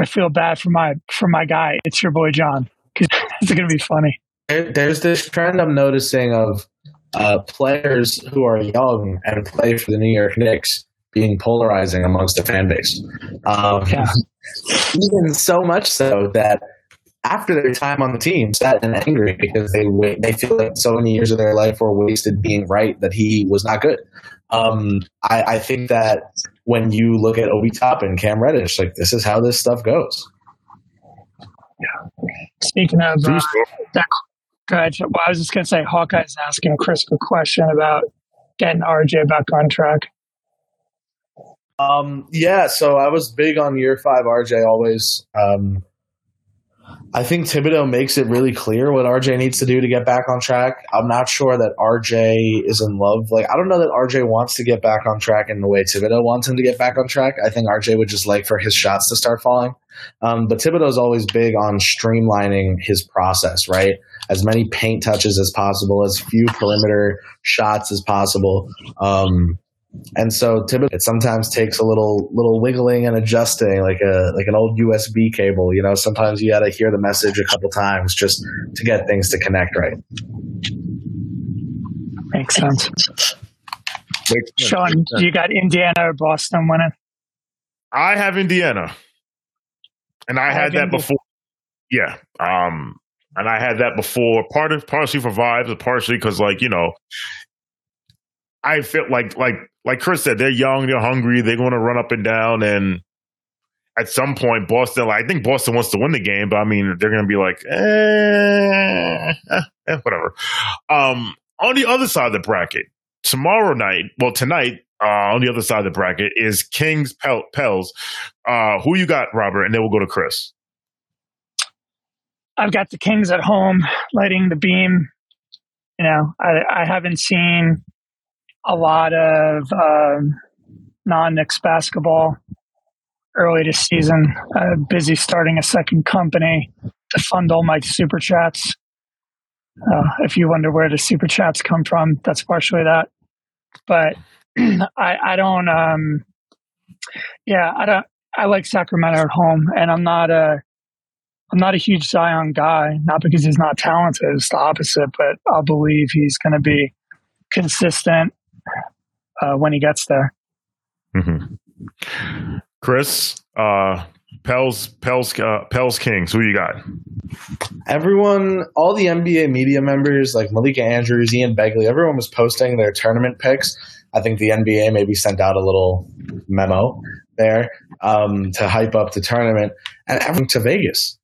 I feel bad for my for my guy. It's your boy John because (laughs) it's going to be funny. There's this trend I'm noticing of uh, players who are young and play for the New York Knicks being polarizing amongst the fan base. Um, yeah. (laughs) Even so much so that after their time on the team, sad and angry because they they feel like so many years of their life were wasted being right that he was not good. Um, I, I, think that when you look at Obi Toppin, Cam Reddish, like this is how this stuff goes. Yeah. Speaking of uh, that, go ahead. Well, I was just going to say, Hawkeye's asking Chris a question about getting RJ back on track. Um, yeah, so I was big on year five RJ always. Um, I think Thibodeau makes it really clear what RJ needs to do to get back on track. I'm not sure that RJ is in love. Like, I don't know that RJ wants to get back on track in the way Thibodeau wants him to get back on track. I think RJ would just like for his shots to start falling. Um, but Thibodeau's always big on streamlining his process, right? As many paint touches as possible, as few perimeter shots as possible. Um, and so typically it sometimes takes a little little wiggling and adjusting like a like an old USB cable. You know, sometimes you got to hear the message a couple times just to get things to connect right. Makes sense. Shawn, you got Indiana or Boston winning? I have Indiana, and I, I had that before. Yeah, um, and I had that before. Part of partially for vibes, partially because like you know, I felt like like like Chris said, they're young, they're hungry, they're going to run up and down, and at some point, Boston. Like, I think Boston wants to win the game, but I mean, they're going to be like, eh, eh, eh, whatever. Um, on the other side of the bracket, tomorrow night, well, tonight, uh, on the other side of the bracket is Kings Pel- Pels. Uh, who you got, Robert? And then we'll go to Chris. I've got the Kings at home lighting the beam. You know, I, I haven't seen a lot of uh, non-Knicks basketball early this season. Uh, busy starting a second company to fund all my super chats. Uh, if you wonder where the super chats come from, that's partially that. But (clears throat) I, I don't. Um, yeah, I don't. I like Sacramento at home, and I'm not a. I'm not a huge Zion guy, not because he's not talented. It's the opposite, but I believe he's going to be consistent uh, when he gets there. Mm-hmm. Chris, uh, Pels, Pels, uh, Pels Kings. Who you got? Everyone, all the NBA media members like Malika Andrews, Ian Begley, everyone was posting their tournament picks. I think the NBA maybe sent out a little memo there um, to hype up the tournament and everyone to Vegas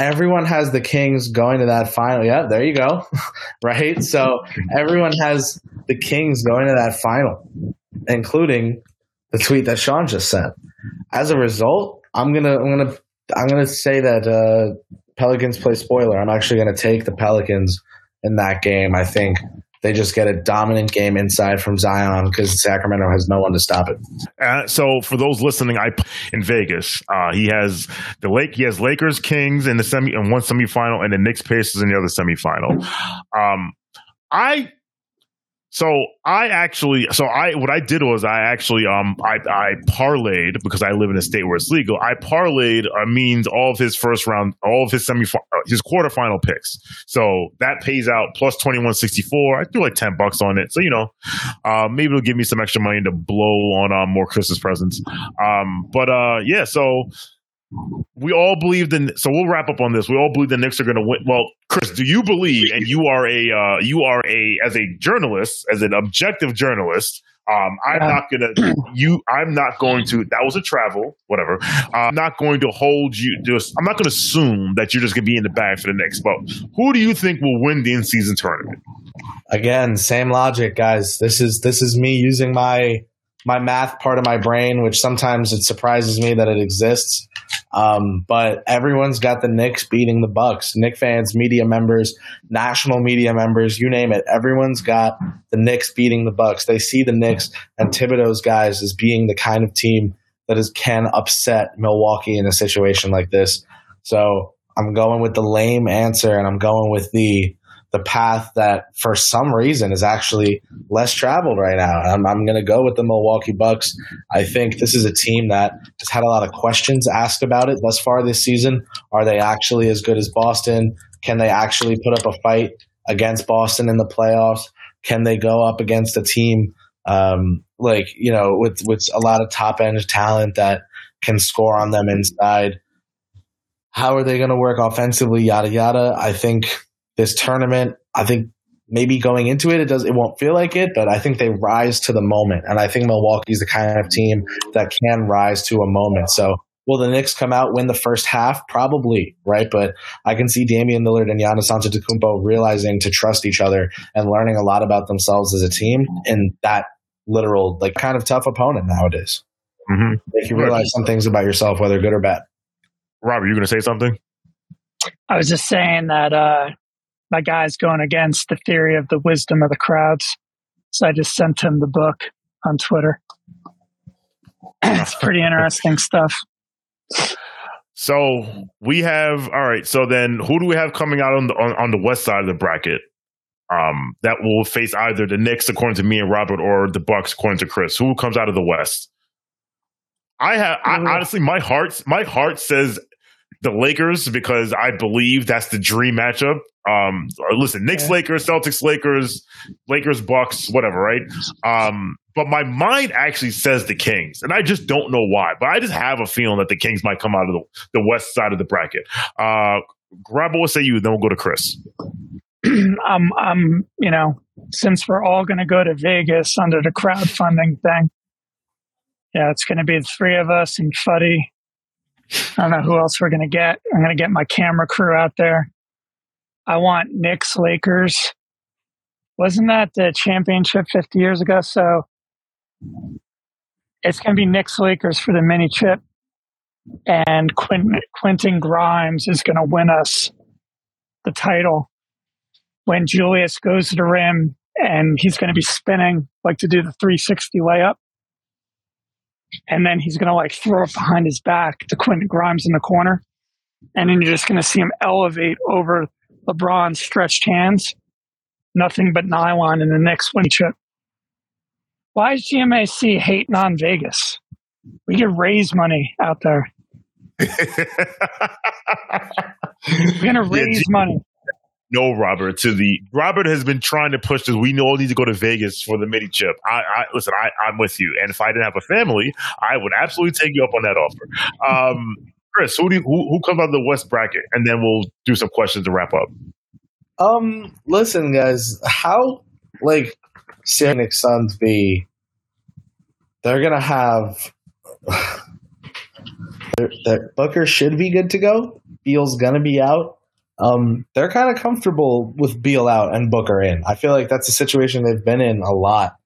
everyone has the Kings going to that final. Yeah, there you go. (laughs) right? So everyone has the Kings going to that final, including the tweet that Shawn just sent. As a result, I'm gonna I'm gonna I'm gonna say that uh, Pelicans play spoiler. I'm actually gonna take the Pelicans in that game. I think they just get a dominant game inside from Zion because Sacramento has no one to stop it. Uh, so for those listening, I in Vegas, uh, he has the Lake. He has Lakers, Kings in the semi in one semifinal, and the Knicks, Pacers in the other semifinal. Um, I so I actually, so I what I did was I actually um I I parlayed because I live in a state where it's legal. I parlayed uh, means all of his first round, all of his semi his quarterfinal picks. So that pays out plus twenty one sixty four. I threw like ten bucks on it. So you know, uh, maybe it'll give me some extra money to blow on um, more Christmas presents. Um, but uh, yeah, so we all believe in so we'll wrap up on this we all believe the knicks are going to win well chris do you believe and you are a uh, you are a as a journalist as an objective journalist um, I'm not gonna you. I'm not going to. That was a travel, whatever. Uh, I'm not going to hold you. Just I'm not going to assume that you're just gonna be in the bag for the Knicks. But who do you think will win the in season tournament? Again, same logic, guys. This is this is me using my my math part of my brain, which sometimes it surprises me that it exists. Um, but everyone's got the Knicks beating the Bucks. Knick fans, media members, national media members, you name it. Everyone's got the Knicks beating the Bucks. They see the Knicks and Thibodeau's guys as being the kind of team that is can upset Milwaukee in a situation like this. So I'm going with the lame answer, and I'm going with the the path that for some reason is actually less traveled right now. I'm, I'm going to go with the Milwaukee Bucks. I think this is a team that has had a lot of questions asked about it thus far this season. Are they actually as good as Boston? Can they actually put up a fight against Boston in the playoffs? Can they go up against a team um, like you know with with a lot of top end talent that can score on them inside? How are they going to work offensively? Yada yada. I think this tournament. I think maybe going into it, it does it won't feel like it, but I think they rise to the moment, and I think Milwaukee's the kind of team that can rise to a moment. So. Will the Knicks come out win the first half? Probably, right? But I can see Damian Lillard and Giannis Antetokounmpo realizing to trust each other and learning a lot about themselves as a team in that literal, like, kind of tough opponent nowadays. Mm-hmm. If you realize some things about yourself, whether good or bad. Rob, are you going to say something? I was just saying that uh, my guy's going against the theory of the wisdom of the crowds. So I just sent him the book on Twitter. it's pretty (laughs) interesting stuff. So we have all right. So then, who do we have coming out on the on, on the west side of the bracket? Um, that will face either the Knicks, according to me and Robert, or the Bucks, according to Chris. Who comes out of the West? I have I, honestly, my heart, my heart says the Lakers because I believe that's the dream matchup. Um, listen, Knicks, yeah. Lakers, Celtics, Lakers, Lakers, Bucks, whatever, right? Um, but my mind actually says the Kings, and I just don't know why. But I just have a feeling that the Kings might come out of the, the west side of the bracket. Uh, Grab what say you, then we'll go to Chris. (clears throat) um, um, you know, since we're all going to go to Vegas under the crowdfunding thing, yeah, it's going to be the three of us and Fuddy I don't know who else we're going to get. I'm going to get my camera crew out there. I want Knicks Lakers. Wasn't that the championship 50 years ago? So it's going to be Knicks Lakers for the mini chip. And Quentin, Quentin Grimes is going to win us the title when Julius goes to the rim and he's going to be spinning like to do the 360 layup and then he's going to like throw it behind his back to Quentin Grimes in the corner. And then you're just going to see him elevate over LeBron's stretched hands. Nothing but nylon in the next win chip. Why is GMAC hating on Vegas? We get raise money out there. (laughs) We're going to raise yeah, G- money no, Robert. To the Robert has been trying to push this. We all need to go to Vegas for the mini chip. I, I listen. I, I'm with you. And if I didn't have a family, I would absolutely take you up on that offer. Um, Chris, who do you, who, who comes out of the West bracket, and then we'll do some questions to wrap up. Um, listen, guys, how like Phoenix Suns be? They're gonna have. (sighs) That Booker should be good to go. Beal's gonna be out um, they're kind of comfortable with Beal out and Booker in. I feel like that's a situation they've been in a lot.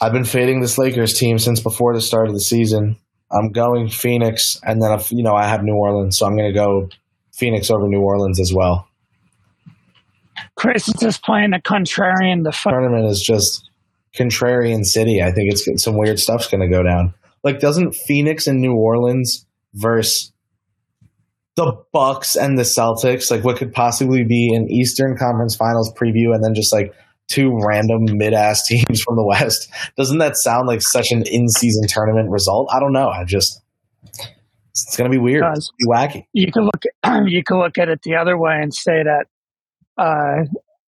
I've been fading this Lakers team since before the start of the season. I'm going Phoenix, and then if, you know I have New Orleans, so I'm going to go Phoenix over New Orleans as well. Chris is just playing the contrarian. The fun- tournament is just contrarian city. I think it's some weird stuff's going to go down. Like, doesn't Phoenix and New Orleans versus the Bucks and the Celtics, like what could possibly be an Eastern Conference Finals preview, and then just like two random mid-ass (laughs) teams from the West? Doesn't that sound like such an in-season tournament result? I don't know. I just it's going to be weird. It's be wacky. You can look at, (clears throat) you can look at it the other way and say that uh,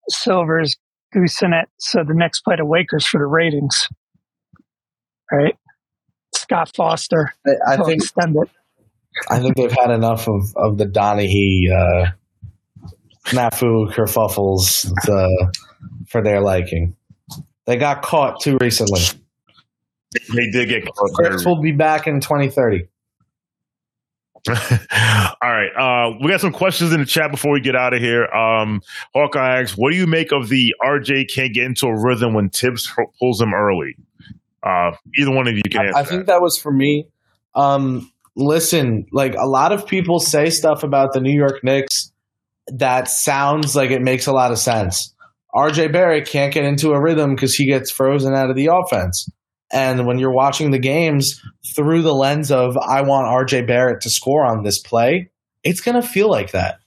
Silver's goosing it so the Knicks play the Wakers for the ratings, right? Scott Foster. I, I think extend it. I think they've had enough of, of the Donaghy, uh, Nafu kerfuffles the, for their liking. They got caught too recently. They did get caught. Chris will be back in 2030. (laughs) All right. Uh, we got some questions in the chat before we get out of here. Um, Hawkeye asks, what do you make of the RJ can't get into a rhythm when Thibs pulls him early? Uh, either one of you can I, I think that was for me. Um, listen, like a lot of people say stuff about the New York Knicks that sounds like it makes a lot of sense. RJ Barrett can't get into a rhythm because he gets frozen out of the offense. And when you're watching the games through the lens of, I want RJ Barrett to score on this play, it's going to feel like that.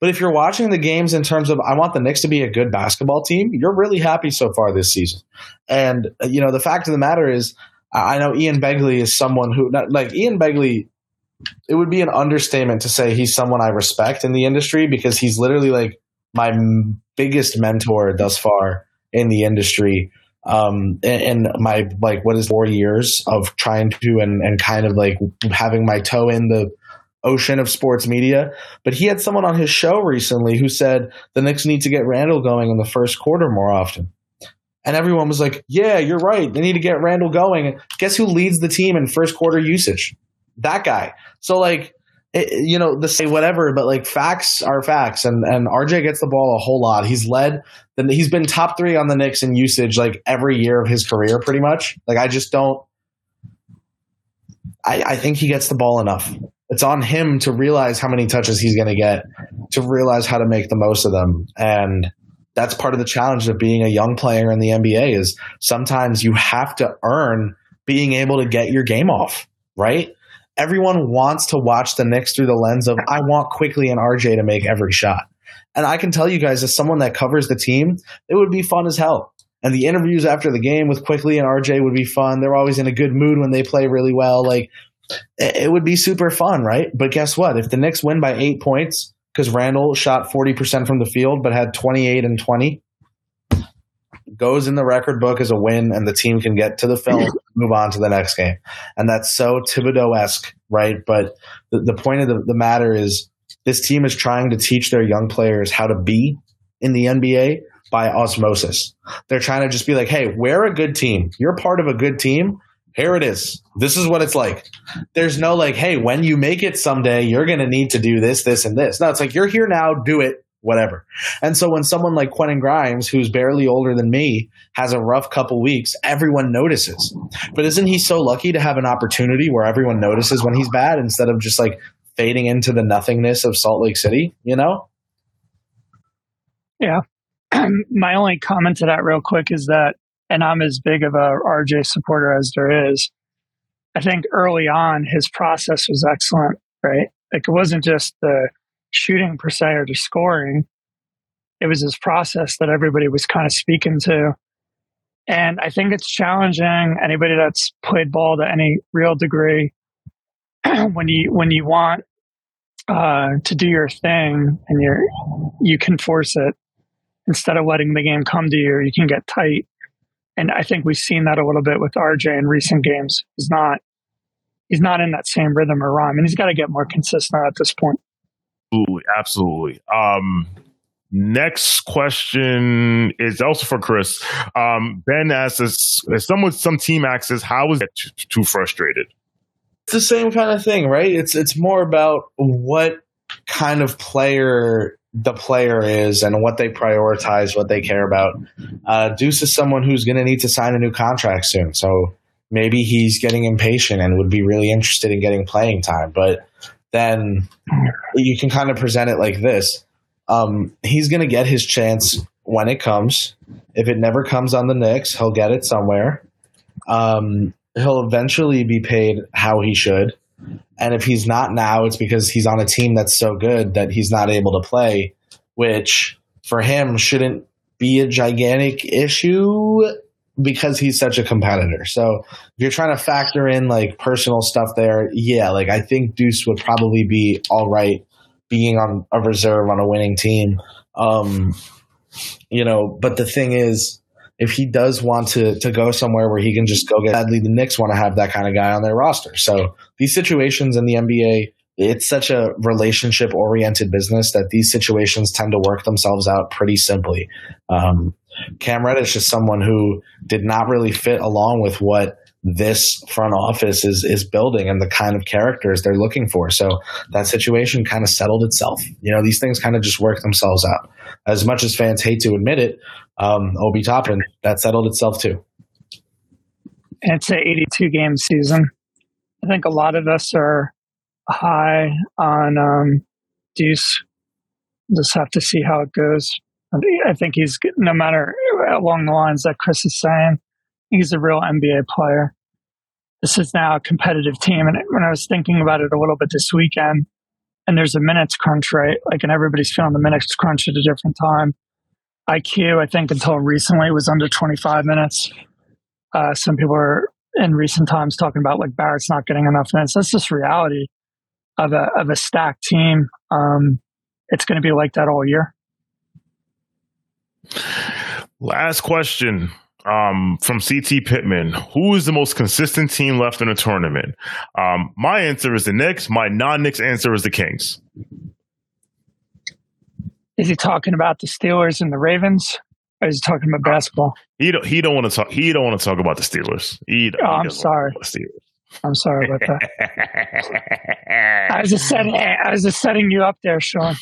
But if you're watching the games in terms of, I want the Knicks to be a good basketball team, you're really happy so far this season. And, uh, you know, the fact of the matter is, I know Ian Begley is someone who, like, Ian Begley, it would be an understatement to say he's someone I respect in the industry because he's literally like my biggest mentor thus far in the industry um, and, my like what is four years of trying to and, and kind of like having my toe in the ocean of sports media. But he had someone on his show recently who said the Knicks need to get Randle going in the first quarter more often. And everyone was like, yeah, you're right. They need to get Randle going. Guess who leads the team in first quarter usage? That guy. So like, it, you know, the say whatever, but like facts are facts, and and RJ gets the ball a whole lot. He's led, then he's been top three on the Knicks in usage like every year of his career, pretty much. Like I just don't. I, I think he gets the ball enough. It's on him to realize how many touches he's going to get, to realize how to make the most of them, and that's part of the challenge of being a young player in the NBA. Is sometimes you have to earn being able to get your game off, right? everyone wants to watch the Knicks through the lens of I want Quickley and RJ to make every shot. And I can tell you guys, as someone that covers the team, it would be fun as hell. And the interviews after the game with Quickley and RJ would be fun. They're always in a good mood when they play really well. Like it would be super fun, right? But guess what? If the Knicks win by eight points because Randle shot 40% from the field but had 28 and 20, goes in the record book as a win, and the team can get to the film, (laughs) move on to the next game. And that's so Thibodeau esque, right? But the, the point of the, the matter is this team is trying to teach their young players how to be in the NBA by osmosis. They're trying to just be like, hey, we're a good team. You're part of a good team. Here it is. This is what it's like. There's no like, hey, when you make it someday, you're going to need to do this, this, and this. No, it's like, you're here now, do it whatever. And so when someone like Quentin Grimes, who's barely older than me, has a rough couple weeks, everyone notices. But isn't he so lucky to have an opportunity where everyone notices when he's bad instead of just like fading into the nothingness of Salt Lake City, you know? Yeah. (clears throat) My only comment to that real quick is that and I'm as big of a RJ supporter as there is. I think early on his process was excellent, right? Like it wasn't just the shooting per se or the scoring. It was his process that everybody was kind of speaking to. And I think it's challenging anybody that's played ball to any real degree (clears throat) when you when you want uh, to do your thing and you're you can force it instead of letting the game come to you. You can get tight, and I think we've seen that a little bit with RJ in recent games. He's not he's not in that same rhythm or rhyme, and he's got to get more consistent at this point. Absolutely, absolutely. Um, next question is also for Chris. Um, ben asks us, as someone, some team access, how is it too frustrated? It's the same kind of thing, right? It's it's more about what kind of player the player is and what they prioritize, what they care about. Uh, Deuce is someone who's going to need to sign a new contract soon, so maybe he's getting impatient and would be really interested in getting playing time, but then you can kind of present it like this. Um, he's going to get his chance when it comes. If it never comes on the Knicks, he'll get it somewhere. Um, he'll eventually be paid how he should. And if he's not now, it's because he's on a team that's so good that he's not able to play, which for him shouldn't be a gigantic issue because he's such a competitor. So if you're trying to factor in like personal stuff there, yeah, like I think Deuce would probably be all right being on a reserve on a winning team. Um, you know, but the thing is, if he does want to to go somewhere where he can just go get sadly the Knicks want to have that kind of guy on their roster. So these situations in the NBA, it's such a relationship oriented business that these situations tend to work themselves out pretty simply. Um, Cam Reddish is someone who did not really fit along with what this front office is is building and the kind of characters they're looking for. So that situation kind of settled itself. You know, these things kind of just work themselves out. As much as fans hate to admit it, um, Obi Toppin, that settled itself too. It's an 82 game season. I think a lot of us are high on um, Deuce. Just have to see how it goes. I think he's no matter along the lines that Chris is saying, he's a real NBA player. This is now a competitive team. And when I was thinking about it a little bit this weekend, and there's a minutes crunch, right? Like, and everybody's feeling the minutes crunch at a different time. IQ, I think until recently was under 25 minutes. Uh, some people are in recent times talking about like Barrett's not getting enough minutes. That's just reality of a of a stacked team. Um, it's going to be like that all year. Last question um, from CT Pittman. Who is the most consistent team left in the tournament? Um, my answer is the Knicks. My non-Knicks answer is the Kings. Is he talking about the Steelers and the Ravens? Or is he talking about basketball? He don't. He don't want to talk. He don't want to talk about the Steelers. He, oh, I'm sorry. I'm sorry about that. (laughs) I was just setting. I was just setting you up there, Shawn.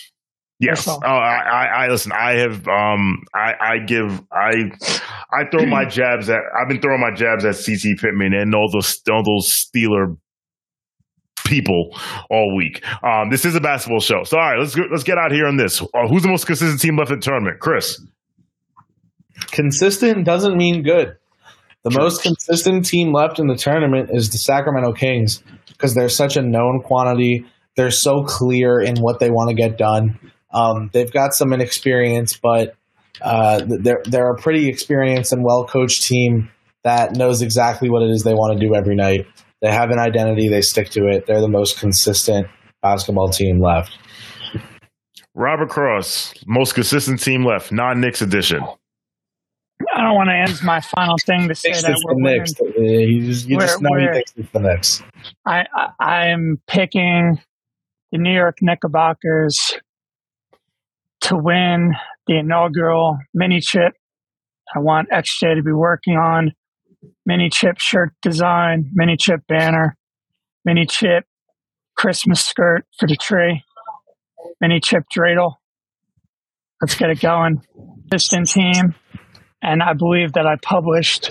Yes. Oh, I, I, I, listen. I have. Um. I, I give. I. I throw my (clears throat) jabs at. I've been throwing my jabs at CT Pittman and all those all those Steeler people all week. Um. This is a basketball show. So all right, let's let's get out here on this. Uh, who's the most consistent team left in the tournament? Chris. Consistent doesn't mean good. The True. most consistent team left in the tournament is the Sacramento Kings because they're such a known quantity. They're so clear in what they want to get done. Um, they've got some inexperience, but uh, they're they're a pretty experienced and well coached team that knows exactly what it is they want to do every night. They have an identity, they stick to it. They're the most consistent basketball team left. Robert Cross, most consistent team left, non Knicks edition. I don't want to end my final thing to say that we're the Knicks. You just, you just know he thinks it's the Knicks. I, I I'm picking the New York Knickerbockers to win the inaugural mini chip. I want XJ to be working on mini chip shirt design, mini chip banner, mini chip Christmas skirt for the tree, mini chip dreidel. Let's get it going. Piston team. And I believe that I published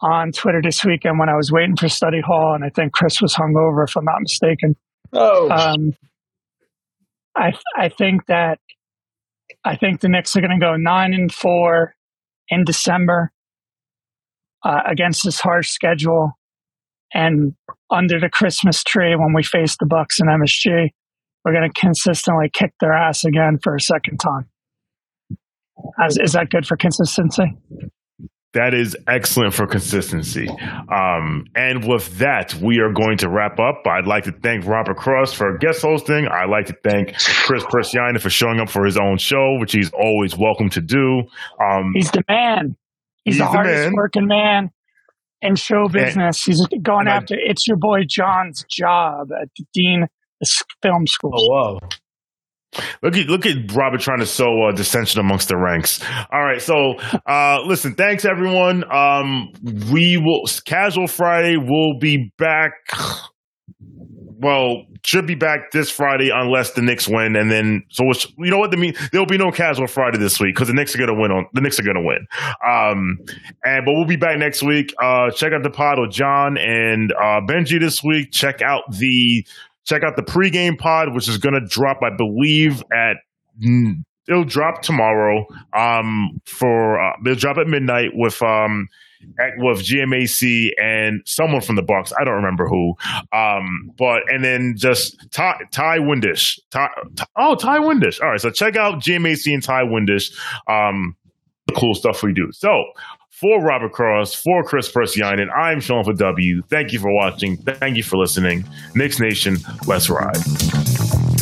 on Twitter this weekend when I was waiting for study hall, and I think Chris was hungover, if I'm not mistaken. Oh, um, I I think that I think the Knicks are going to go nine and four in December uh, against this harsh schedule, and under the Christmas tree when we face the Bucks and MSG, we're going to consistently kick their ass again for a second time. As, is that good for consistency? That is excellent for consistency. Um, and with that, we are going to wrap up. I'd like to thank Robert Cross for guest hosting. I'd like to thank Kris Pursiainen for showing up for his own show, which he's always welcome to do. Um, he's the man. He's, he's the hardest man. working man in show business. And, he's going after I, it's your boy John's job at the Dean Film School. Oh, whoa. Look at look at Robert trying to sow uh, dissension amongst the ranks. All right, so uh, listen, thanks everyone. Um, we will casual Friday. We'll be back. Well, should be back this Friday unless the Knicks win, and then so you know what the mean there'll be no casual Friday this week because the Knicks are gonna win on the Knicks are gonna win. Um, and but we'll be back next week. Uh, check out the pod with John and uh, Benji this week. Check out the Check out the pregame pod, which is going to drop, I believe, at it'll drop tomorrow. Um, for uh, they'll drop at midnight with um with GMAC and someone from the Bucks. I don't remember who. Um, but and then just Ty, Ty Windish. Ty, Ty, oh, Ty Windish. All right, so check out GMAC and Ty Windish. Um, the cool stuff we do. So for Robert Cross, for Kris Pursiainen, I'm Shawn for W. Thank you for watching. Thank you for listening. Knicks Nation, let's ride.